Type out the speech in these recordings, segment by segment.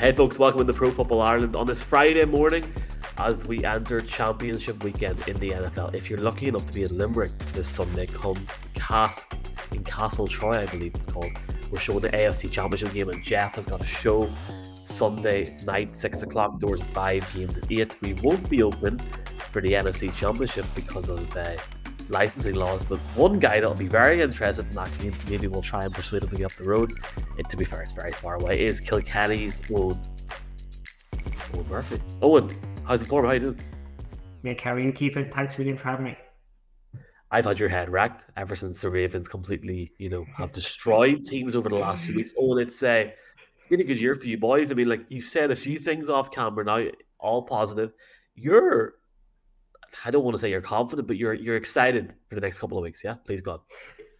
Hey, folks, welcome to Pro Football Ireland on this Friday morning as we enter Championship weekend in the NFL. If you're lucky enough to be in Limerick this Sunday, come Cask in Castletroy, I believe it's called. We're showing the AFC Championship game, and Jeff has got a show Sunday night, 6 o'clock. Doors five games at 8. We won't be open for the NFC Championship because of uh, licensing laws, but one guy that'll be very interested in that game, maybe we'll try and persuade him to get up the road. It, to be fair, it's very far away, is Kilkenny's Owen, Eoin Murphy. Eoin, how's the form? How you doing? How are you keeping? Thanks for having me. I've had your head wrecked ever since the Ravens completely, you know, have destroyed teams over the last few weeks. Eoin, it's uh, it's been a good year for you boys. I mean, like you've said a few things off camera now, all positive. You're I don't want to say you're confident, but you're you're excited for the next couple of weeks. Yeah, please God.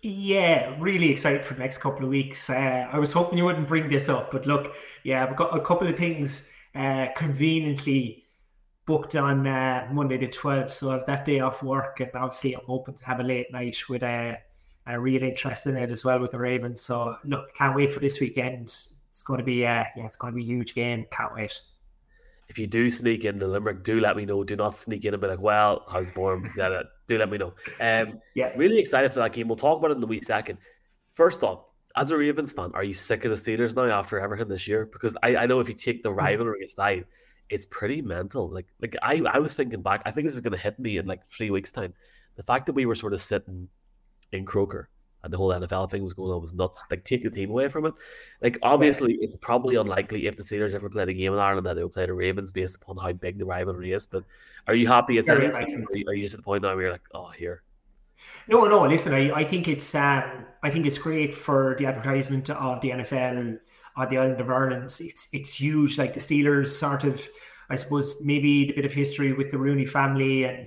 Yeah, really excited for the next couple of weeks. Uh, I was hoping you wouldn't bring this up, but look, yeah, I've got a couple of things uh, conveniently booked on uh, Monday the 12th, so I have that day off work, and obviously I'm hoping to have a late night with a, a real interest in it as well with the Ravens. So look, can't wait for this weekend. It's going to be, uh, yeah, it's going to be a huge game. Can't wait if you do sneak into Limerick, do let me know. Do not sneak in and be like, well, how's the form? Yeah, do let me know. Um, yeah, really excited for that game. We'll talk about it in the wee second. First off, as a Ravens fan, are you sick of the Steelers now after everything this year? Because I, I know if you take the rivalry aside, it's pretty mental. Like like I, I was thinking back, I think this is gonna hit me in like three weeks' time. The fact that we were sort of sitting in Croker and the whole NFL thing was going on was nuts. Like take the team away from it. Like obviously, it's probably unlikely if the Steelers ever played a game in Ireland that they would play the Ravens based upon how big the rivalry is. But are you happy it's yeah, are you just at the point now where you're like, oh, here? No, no. Listen, I, I think it's um, I think it's great for the advertisement of the NFL on the island of Ireland. It's it's huge. Like the Steelers, sort of, I suppose maybe the bit of history with the Rooney family and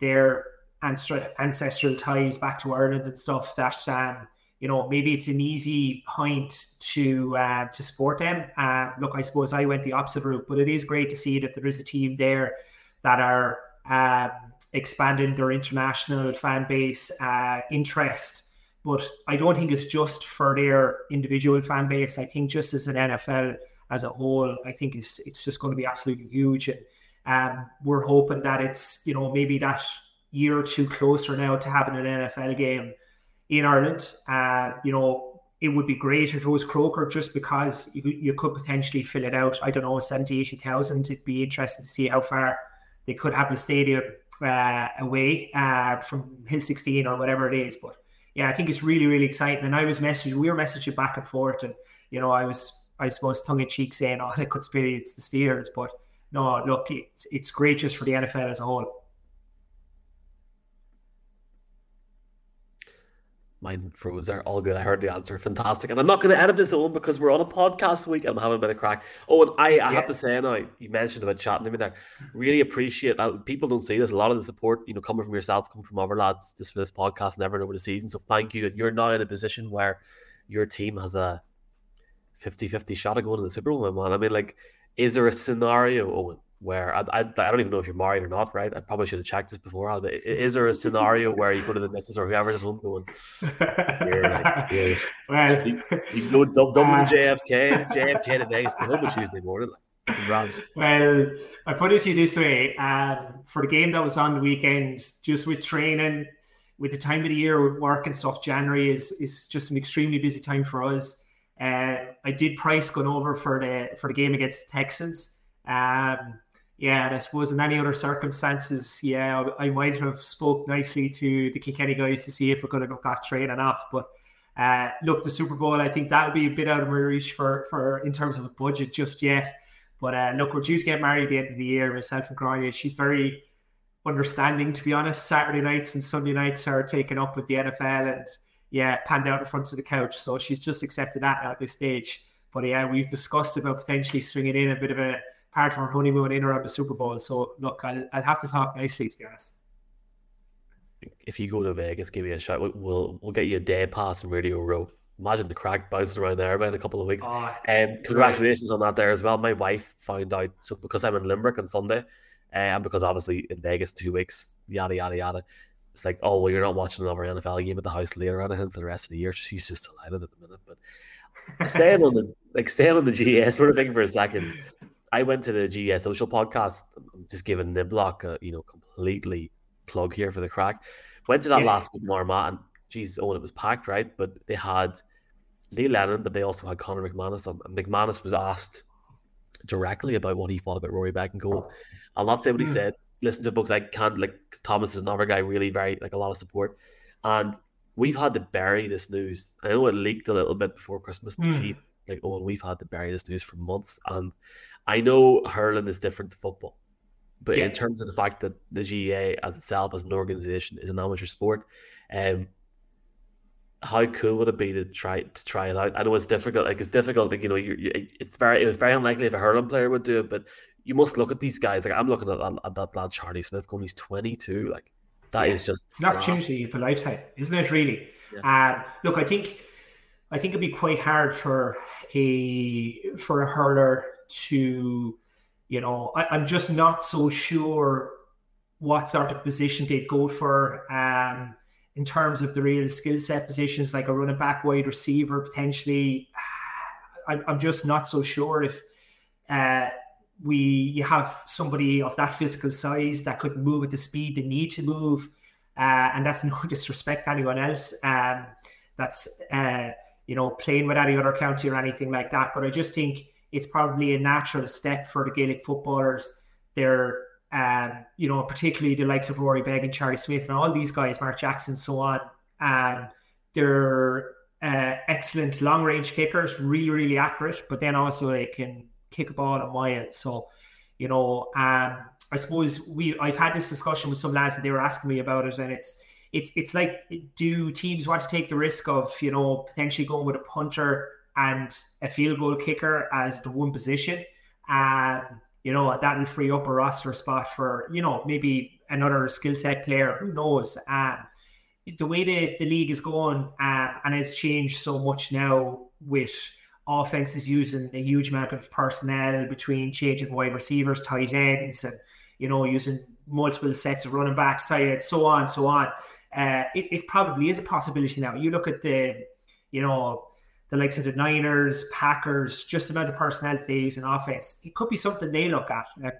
their ancestral ties back to Ireland and stuff that um, you know maybe it's an easy point to uh, to support them. Uh, look, I suppose I went the opposite route, but it is great to see that there is a team there that are um, expanding their international fan base uh, interest. But I don't think it's just for their individual fan base. I think just as an NFL as a whole, I think it's it's just going to be absolutely huge. And um, we're hoping that it's you know maybe that year or two closer now to having an NFL game in Ireland. Uh, you know, it would be great if it was Croker just because you, you could potentially fill it out. I don't know, 70, 80,000. It'd be interesting to see how far they could have the stadium uh, away uh, from Hill 16 or whatever it is. But yeah, I think it's really, really exciting. And I was messaging, we were messaging back and forth. And, you know, I was, I suppose, tongue in cheek saying, oh, it could it's the Steelers. But no, look, it's, it's great just for the NFL as a whole. Mine froze there. All good. I heard the answer. Fantastic. And I'm not going to edit this on because we're on a podcast week. I'm having a bit of crack. Oh, and I, I yeah. have to say now, you mentioned about chatting to me there. Really appreciate that. People don't see this. A lot of the support, you know, coming from yourself, coming from other lads, just for this podcast, never over the season. So thank you. And you're now in a position where your team has a 50 50 shot of going to the Super Bowl, man. I mean, like, is there a scenario, Eoin, where I, I, I, don't even know if you're married or not, right? I probably should have checked this before. But is there a scenario where you go to the missus or whoever's at home going, you're like, yeah. well, you, you go double uh, JFK, JFK to Vegas, the home Tuesday morning. Like, well, I put it to you this way: um, for the game that was on the weekend, just with training, with the time of the year, with work and stuff, January is is just an extremely busy time for us. Uh, I did price going over for the for the game against the Texans. Um, yeah, and I suppose in any other circumstances, yeah, I, might have spoke nicely to the Kilkenny guys to see if we're going to look at training off. But uh, look, the Super Bowl, I think that'll be a bit out of my reach for for in terms of a budget just yet. But uh, look, we're due to get married at the end of the year. Myself and Grania, she's very understanding, to be honest. Saturday nights and Sunday nights are taken up with the NFL, and yeah, panned out in front of the couch. So she's just accepted that at this stage. But yeah, we've discussed about potentially swinging in a bit of a part of our honeymoon in or around the Super Bowl. So look, I'll, I'll have to talk nicely to be honest. If you go to Vegas, give me a shot. We'll we'll get you a day pass in Radio Row. Imagine the crack bouncing around there in a couple of weeks. Oh, and um, congratulations right. on that there as well. My wife found out so because I'm in Limerick on Sunday, uh, and because obviously in Vegas two weeks, yada yada yada. it's like, oh well, you're not watching another NFL game at the house later on anything for the rest of the year. She's just delighted at the minute. But staying on the like staying on the GAA sort of thing for a second. I went to the GAA social podcast. I'm just giving Niblock a you know completely plug here for the crack. Went to that yeah. last week, Marmot, and geez, oh, it was packed, right? But they had Neil Lennon, but they also had Conor McManus. And McManus was asked directly about what he thought about Rory back Beggan. I'll not say what he mm. said. Listen to books. I can't like Thomas is another guy, really very like a lot of support. And we've had to bury this news. I know it leaked a little bit before Christmas, but mm. geez, like oh, and we've had to bury this news for months. And I know hurling is different to football. But yeah. in terms of the fact that the GAA as itself, as an organization, is an amateur sport, um, how cool would it be to try to try it out? I know it's difficult. Like it's difficult. Like you know, you, it's very it's very unlikely if a hurling player would do it. But you must look at these guys. Like I'm looking at, at that lad Charlie Smith going. He's 22. Like that yeah. is just it's an opportunity for lifetime, isn't it? Really. Yeah. Um, look, I think I think it'd be quite hard for a for a hurler to, you know, I, I'm just not so sure what sort of position they'd go for. Um, in terms of the real skill set positions, like a running back, wide receiver, potentially. I'm, I'm just not so sure if uh, we you have somebody of that physical size that could move at the speed they need to move, uh, and that's no disrespect to anyone else. Um, that's uh, you know playing with any other county or anything like that. But I just think it's probably a natural step for the Gaelic footballers. They're um, you know, particularly the likes of Rory Beggan and Charlie Smith and all these guys, Mark Jackson, so on. Um, they're uh, excellent long range kickers, really, really accurate, but then also they can kick a ball a mile. So, you know, um, I suppose we I've had this discussion with some lads and they were asking me about it, and it's it's it's like do teams want to take the risk of you know potentially going with a punter and a field goal kicker as the one position? Um, you know, that'll free up a roster spot for, you know, maybe another skill set player. Who knows? Um, the way the, the league is going uh, and it's changed so much now with offenses using a huge amount of personnel between changing wide receivers, tight ends, and, you know, using multiple sets of running backs, tight ends, so on, so on. Uh, it, it probably is a possibility now. You look at the, you know, the likes of the Niners, Packers, just about the personnel they use in offense. It could be something they look at. And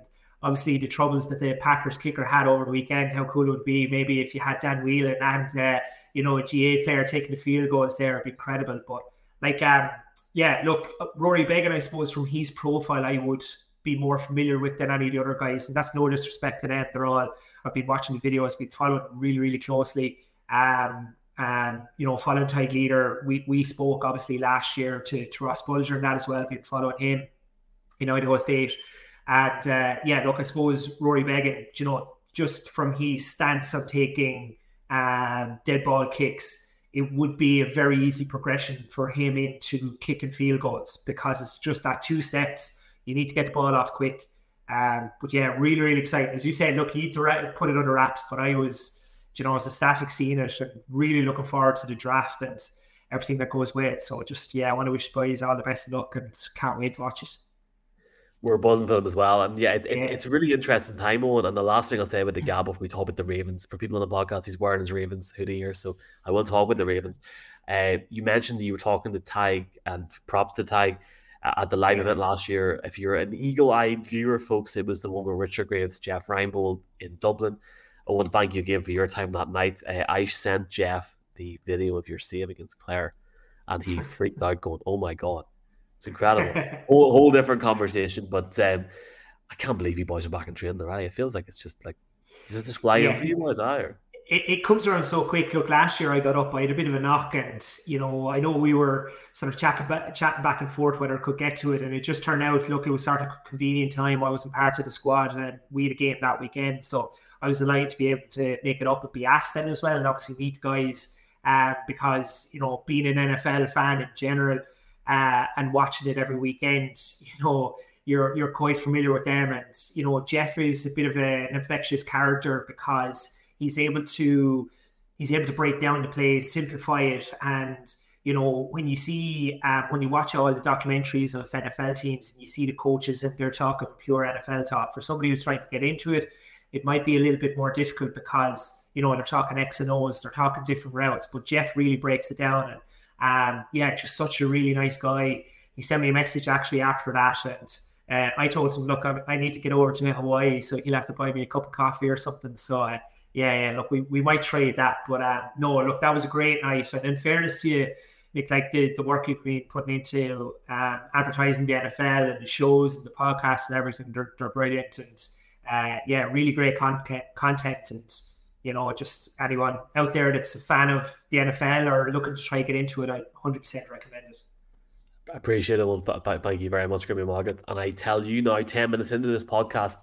obviously, the troubles that the Packers kicker had over the weekend, how cool it would be maybe if you had Dan Whelan and, uh, you know, a GAA player taking the field goals there, it'd be incredible. But, like, um, yeah, look, Rory Beggan, I suppose, from his profile, I would be more familiar with than any of the other guys. And that's no disrespect to them. They're all, I've been watching the videos, been following really, really closely. Um, um, you know, following Tadhg Leader, we, we spoke obviously last year to, to Ross Bulger and that as well, been following him in Idaho State. And uh, yeah, look, I suppose Rory Beggan, you know, just from his stance of taking um, dead ball kicks, it would be a very easy progression for him into kicking field goals because it's just that two steps. You need to get the ball off quick. Um, but yeah, really, really exciting. As you said, look, you need to put it under wraps, but I was you know, as a static seeing it, really looking forward to the draft and everything that goes with it. So just yeah, I want to wish boys all the best of luck and can't wait to watch it. We're buzzing for them as well, and yeah, it, yeah. it's a really interesting time on. And the last thing I'll say with the Gab before we talk about the Ravens, for people on the podcast, he's wearing his Ravens hoodie here, so I will talk about the Ravens. Uh, you mentioned you were talking to Tadhg and props to Tadhg at the live event last year. If you're an eagle-eyed viewer, folks, it was the one with Richard Graves, Jeff Reinebold in Dublin. I want to thank you again for your time that night. Uh, I sent Jeff the video of your save against Clare, and he freaked out, going, "Oh my god, it's incredible!" whole, whole different conversation, but um, I can't believe you boys are back in training already. It feels like it's just like is it just flying yeah. for you boys, are? It, it comes around so quick. Look, last year I got up, I had a bit of a knock, and you know, I know we were sort of chatting, chatting back and forth whether I could get to it, and it just turned out, look, it was sort of convenient time. I wasn't part of the squad, and we had a game that weekend, so I was delighted to be able to make it up and be asked then as well, and obviously meet guys uh, because you know, being an NFL fan in general uh, and watching it every weekend, you know. You're, you're quite familiar with them, and you know Jeff is a bit of a, an infectious character because He's able to he's able to break down the plays, simplify it, and you know when you see um, when you watch all the documentaries of NFL teams and you see the coaches and they're talking pure NFL talk. For somebody who's trying to get into it, it might be a little bit more difficult because you know they're talking X and O's, they're talking different routes. But Jeff really breaks it down, and um, yeah, just such a really nice guy. He sent me a message actually after that, and uh, I told him, look, I, I, need to get over to Hawaii, so he'll have to buy me a cup of coffee or something. So uh, yeah, yeah, look, we, we might trade that, but uh, no, look, that was a great night, and in fairness to you. Nick, like the, the work you've been putting into uh, advertising the NFL and the shows and the podcasts and everything, they're, they're brilliant. And uh, yeah, really great content, content. And, you know, just anyone out there that's a fan of the NFL or looking to try to get into it, I 100% recommend it. I appreciate it. Well, thank you very much, Grimmy Margaret. And I tell you now, 10 minutes into this podcast,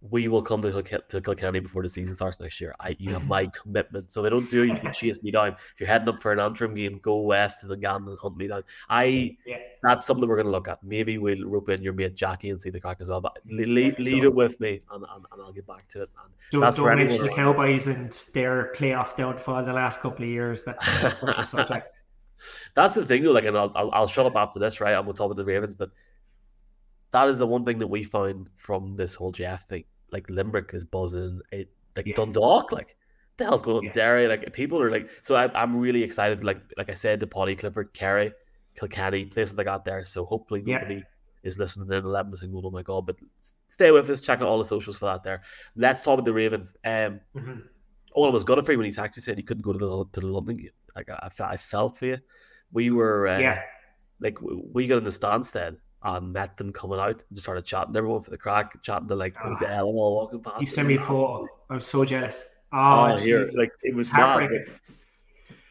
we will come to, to Kilkenny before the season starts next year. I you have my commitment. So I don't do it, you can chase me down. If you're heading up for an Antrim game, go west to the Gannon and hunt me down. I yeah. that's something we're gonna look at. Maybe we'll rope in your mate Jackie and see the crack as well. But leave, leave so. it with me and, and, and, I'll get back to it. And don't, that's don't mention the Cowboys and their playoff downfall the last couple of years. That's a subject. That's the thing though, like and I'll, I'll, I'll shut up after this, right? I'm gonna talk about the Ravens, but that is the one thing that we found from this whole Jeff thing like Limerick is buzzing. It like yeah. Dundalk, like the hell's going on yeah. Derry? Like people are like, so I, I'm really excited. Like like I said, the Paudie Clifford, Kerry, Kilkenny, places I got there. So hopefully nobody yeah. is listening in 11 and saying, oh my god. But stay with us. Check out all the socials for that. There. Let's talk about the Ravens. Um, mm-hmm. Eoin was Godfrey when he's actually said he couldn't go to the to the London game. Like I, I felt for you. We were uh, yeah. Like we got in the stands then and met them coming out. and Just started chatting to everyone for the crack, chatting to like oh, the Ellen while walking past. You sent me a photo. I was so jealous. Oh, oh here, like it was mad.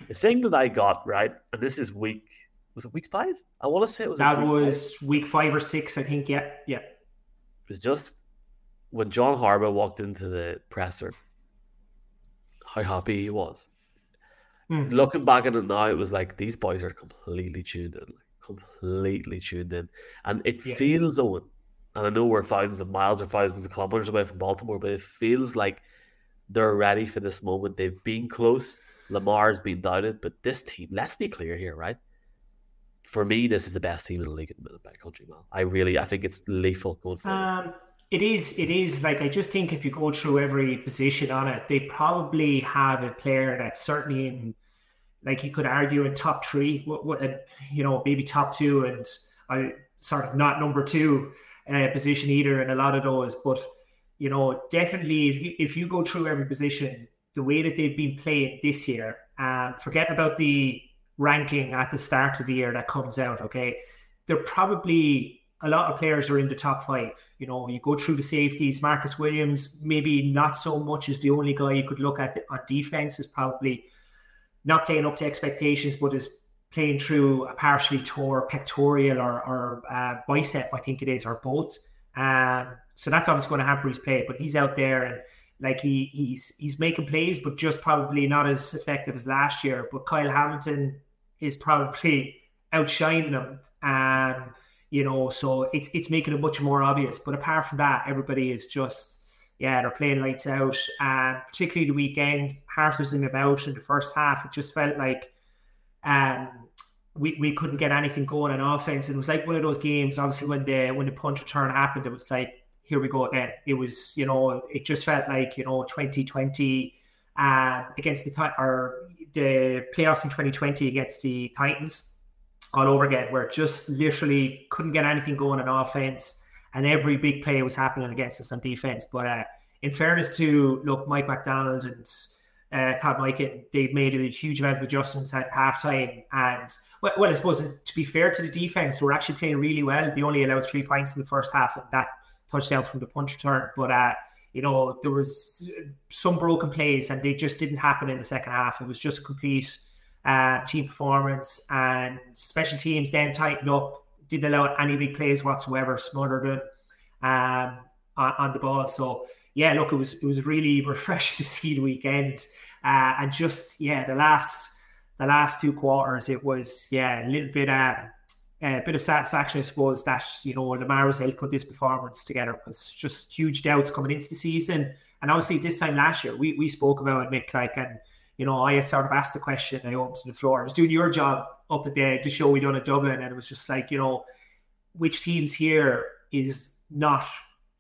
The thing that I got right, and this is week. Was it week five? I want to say it was. That week was five. week five or six, I think. Yeah, yeah. It was just when John Harbaugh walked into the presser. How happy he was. Mm. Looking back at it now, it was like these boys are completely tuned in completely tuned in, and it yeah. feels Eoin. And I know we're thousands of miles or thousands of kilometers away from Baltimore, but it feels like they're ready for this moment. They've been close. Lamar's been doubted, but this team, let's be clear here, right? For me, this is the best team in the league in the back country, man. I really, I think it's lethal going forward. Um, it is, it is like I just think if you go through every position on it, they probably have a player that's certainly in like you could argue in top three, what, what, you know, maybe top two, and I sort of not number two uh, position either in a lot of those. But you know, definitely if you, if you go through every position, the way that they've been playing this year, um, forget about the ranking at the start of the year that comes out. Okay, they're probably a lot of players are in the top five. You know, you go through the safeties. Marcus Williams, maybe not so much as the only guy you could look at on defense is probably not playing up to expectations, but is playing through a partially tore pectoral or, or uh, bicep, I think it is, or both. Um, so that's obviously going to hamper his play. But he's out there and like he he's he's making plays, but just probably not as effective as last year. But Kyle Hamilton is probably outshining him. Um, you know, so it's it's making it much more obvious. But apart from that, everybody is just yeah, they're playing lights out. And particularly the weekend, Hart was in about in the first half. It just felt like um, we, we couldn't get anything going on offense. It was like one of those games, obviously, when the when the punt return happened, it was like, here we go again. It was, you know, it just felt like, you know, 2020 uh, against the or the playoffs in 2020 against the Titans all over again, where just literally couldn't get anything going on offense and every big play was happening against us on defense. But uh, in fairness to look, Mike Macdonald and uh, Todd Monken, they made a huge amount of adjustments at halftime. And well, well, I suppose to be fair to the defense, they were actually playing really well. They only allowed three points in the first half, and that touchdown from the punt return. But uh, you know, there was some broken plays, and they just didn't happen in the second half. It was just a complete uh, team performance, and special teams then tightened up didn't allow any big plays whatsoever, smothered it um, on, on, the ball. So yeah, look, it was it was really refreshing to see the weekend, uh, and just yeah, the last the last two quarters, it was yeah a little bit uh, a bit of satisfaction, I suppose, that you know Lamar was able to put this performance together because just huge doubts coming into the season, and obviously this time last year we we spoke about it, Mick, like and you know, I had sort of asked the question, I opened to the floor. I was doing your job up at the, the show we done at Dublin, and it was just like, you know, which teams here is not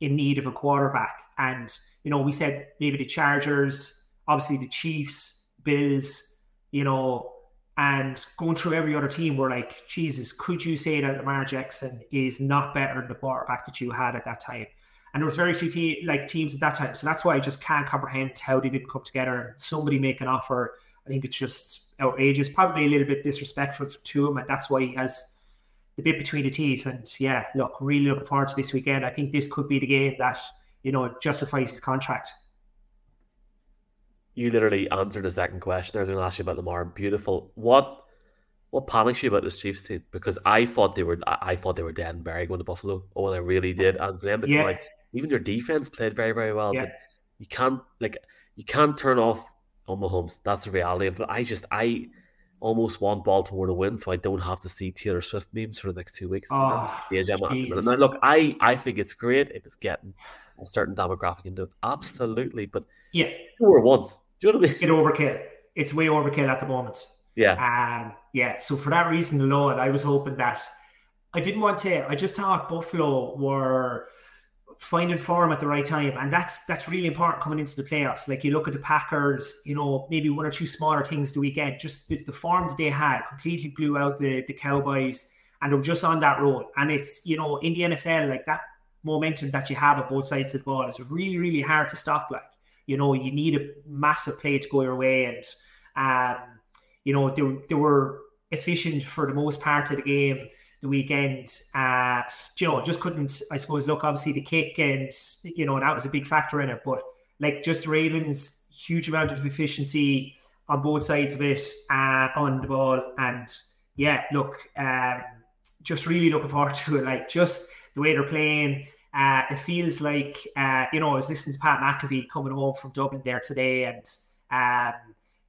in need of a quarterback? And you know, we said maybe the Chargers, obviously the Chiefs, Bills, you know, and going through every other team, we're like, Jesus, could you say that Lamar Jackson is not better than the quarterback that you had at that time? And there was very few te- like teams at that time, so that's why I just can't comprehend how they didn't come together. And somebody make an offer. I think it's just outrageous, probably a little bit disrespectful to him, and that's why he has the bit between the teeth. And yeah, look, really looking forward to this weekend. I think this could be the game that you know justifies his contract you literally answered the second question. I was going to ask you about Lamar. Beautiful. What what panics you about this Chiefs team? Because I thought they were I thought they were dead and buried going to Buffalo. Oh, and I really did. And for them to yeah. like even their defense played very very well. Yeah. But you can't like you can't turn off on Mahomes. That's the reality. But I just I almost want Baltimore to win, so I don't have to see Taylor Swift memes for the next two weeks. Oh, that's the age I'm look, I I think it's great if it's getting a certain demographic into it. Absolutely, but yeah, four once do you know what I mean? It's overkill. It's way overkill at the moment. Yeah. Um, yeah. So for that reason alone, I was hoping that I didn't want to. I just thought Buffalo were finding form at the right time, and that's that's really important coming into the playoffs. Like you look at the Packers, you know, maybe one or two smaller things the weekend, just the, the form that they had completely blew out the the Cowboys, and they're just on that road. And it's you know in the NFL like that momentum that you have at both sides of the ball is really really hard to stop. Like you know, you need a massive play to go your way. And, um, you know, they, they were efficient for the most part of the game the weekend. Uh, know, just couldn't, I suppose, look, obviously the kick and, you know, that was a big factor in it. But like just Ravens, huge amount of efficiency on both sides of it uh, on the ball. And yeah, look, um, just really looking forward to it. Like just the way they're playing, uh, it feels like uh, you know I was listening to Pat McAfee coming home from Dublin there today, and um,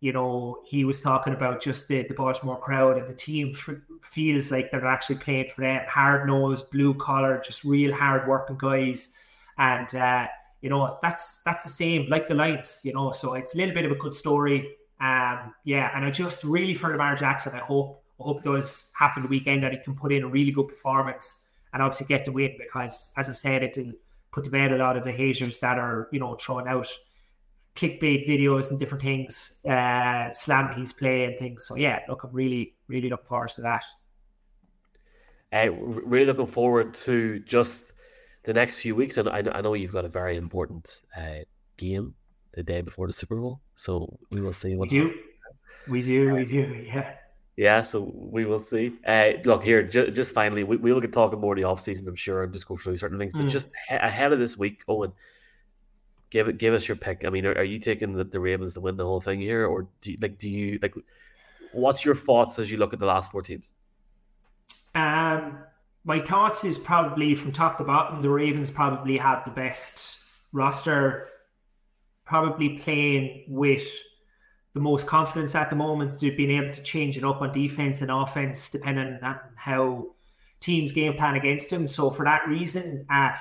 you know he was talking about just the, the Baltimore crowd and the team f- feels like they're actually playing for them, hard nosed, blue collar, just real hard working guys, and uh, you know that's that's the same like the Lions, you know. So it's a little bit of a good story, um, yeah. And I just really for Lamar Jackson, I hope I hope does happen the weekend that he can put in a really good performance and obviously get the win because, as I said, it'll put to bed a lot of the haters that are, you know, throwing out clickbait videos and different things, uh, slam his play and things. So yeah, look, I'm really, really looking forward to that. Uh, really looking forward to just the next few weeks, and I, I know you've got a very important uh, game the day before the Super Bowl, so we will see what. We do, we do, we do, yeah. Yeah, so we will see. Uh, look here, ju- just finally, we, we will get talking more the off season, I'm sure, and just go through certain things. But mm. just he- ahead of this week, Eoin, give it, give us your pick. I mean, are, are you taking the, the Ravens to win the whole thing here, or do you, like do you like? What's your thoughts as you look at the last four teams? Um, my thoughts is probably from top to bottom, the Ravens probably have the best roster, probably playing with the most confidence at the moment. They've been able to change it up on defense and offense depending on how teams game plan against them. So for that reason, uh,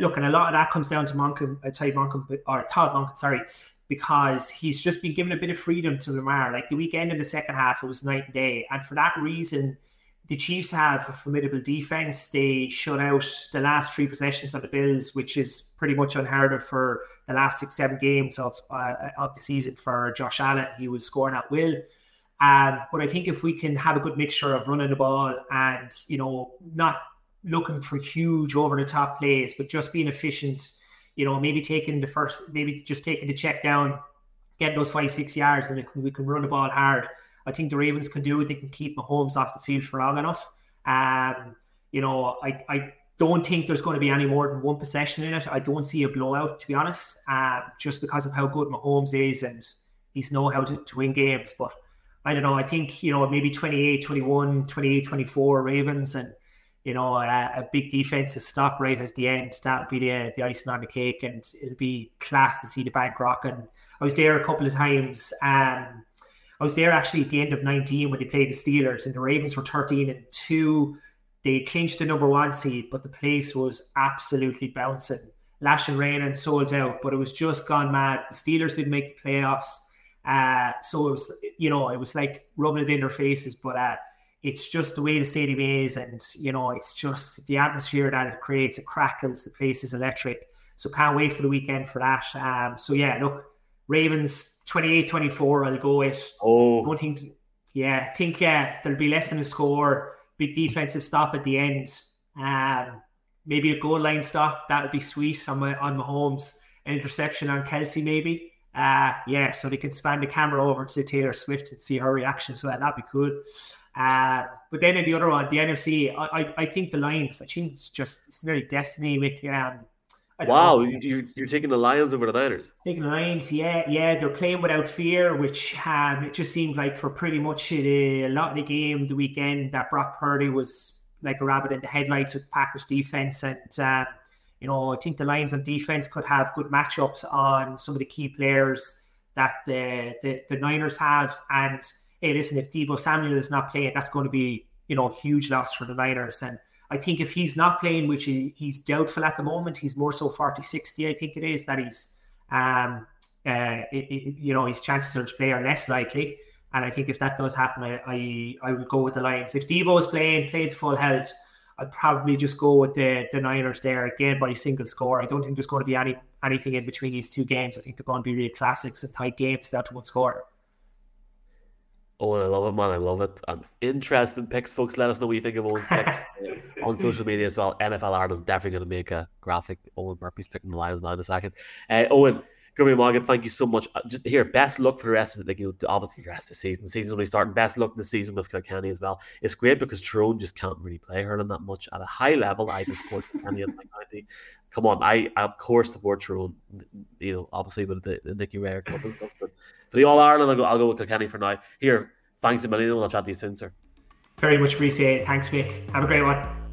look, and a lot of that comes down to Monken, uh, Todd Monken, or Todd Monken, sorry, because he's just been given a bit of freedom to Lamar. Like the weekend in the second half, it was night and day, and for that reason, the Chiefs have a formidable defense. They shut out the last three possessions of the Bills, which is pretty much unheard of for the last six, seven games of uh, of the season for Josh Allen. He was scoring at will. Um, but I think if we can have a good mixture of running the ball and you know not looking for huge over the top plays, but just being efficient, you know, maybe taking the first, maybe just taking the check down, getting those five, six yards, and we can run the ball hard. I think the Ravens can do it. They can keep Mahomes off the field for long enough. Um, you know, I, I don't think there's going to be any more than one possession in it. I don't see a blowout, to be honest, uh, just because of how good Mahomes is and he's know how to, to win games. But I don't know. I think, you know, maybe 28 21, 28 24 Ravens and, you know, a, a big defensive stop right at the end. That would be the, the icing on the cake and it'll be class to see the bank rocking. I was there a couple of times. Um, I was there actually at the end of 19 when they played the Steelers, and the Ravens were 13 and 2. They clinched the number one seed, but the place was absolutely bouncing. Lash and rain and sold out, but it was just gone mad. The Steelers didn't make the playoffs. Uh, so it was, you know, it was like rubbing it in their faces, but uh, it's just the way the stadium is, and you know, it's just the atmosphere that it creates. It crackles. The place is electric. So can't wait for the weekend for that. Um, so yeah, look, Ravens 28-24. I'll go with. Oh, don't think. Yeah, I think uh, there'll be less than a score. Big defensive stop at the end. Um, maybe a goal line stop. That would be sweet on my on Mahomes. An interception on Kelce, maybe. Uh, yeah, so they can span the camera over to Taylor Swift and see her reaction. So that'd be cool. Uh, but then in the other one, the NFC, I, I, I think the Lions. I think it's just it's nearly destiny. With um, wow, you're, you're taking the Lions over the Niners. Taking the Lions, yeah, yeah. They're playing without fear, which um, it just seemed like for pretty much a, a lot of the game the weekend that Brock Purdy was like a rabbit in the headlights with the Packers defense, and uh, you know I think the Lions on defense could have good matchups on some of the key players that the the, the Niners have, and hey, listen, if Deebo Samuel is not playing, that's going to be you know a huge loss for the Niners. And I think if he's not playing, which he, he's doubtful at the moment, he's more so 40 60, I think it is, that he's, um, uh, it, it, you know, his chances to play are less likely. And I think if that does happen, I, I, I would go with the Lions. If Deebo is playing, played full health, I'd probably just go with the, the Niners there again by single score. I don't think there's going to be any anything in between these two games. I think they're going to be real classics and tight games down to one score. Oh, I love it, man. I love it. And interesting picks, folks. Let us know what you think of Eoin's picks on social media as well. NFL Ireland definitely going to make a graphic. Eoin Murphy's picking the Lions now in a second. Uh, Eoin, Grimmy Morgan, thank you so much. Uh, just here, best luck for the rest of the, like, obviously the rest of the season. Season's only starting. Best luck this season with Kilkenny as well. It's great because Tyrone just can't really play hurling that much at a high level. I just support Kilkenny as my county. Come on, I, I of course support Tyrone. You know, obviously with the, the Nicky Rackard Cup and stuff, but for the All Ireland, I'll go, I'll go with Kilkenny for now. Here, Thanks a million. We'll chat to you soon, sir. Very much appreciate it. Thanks, Mick. Have a great one.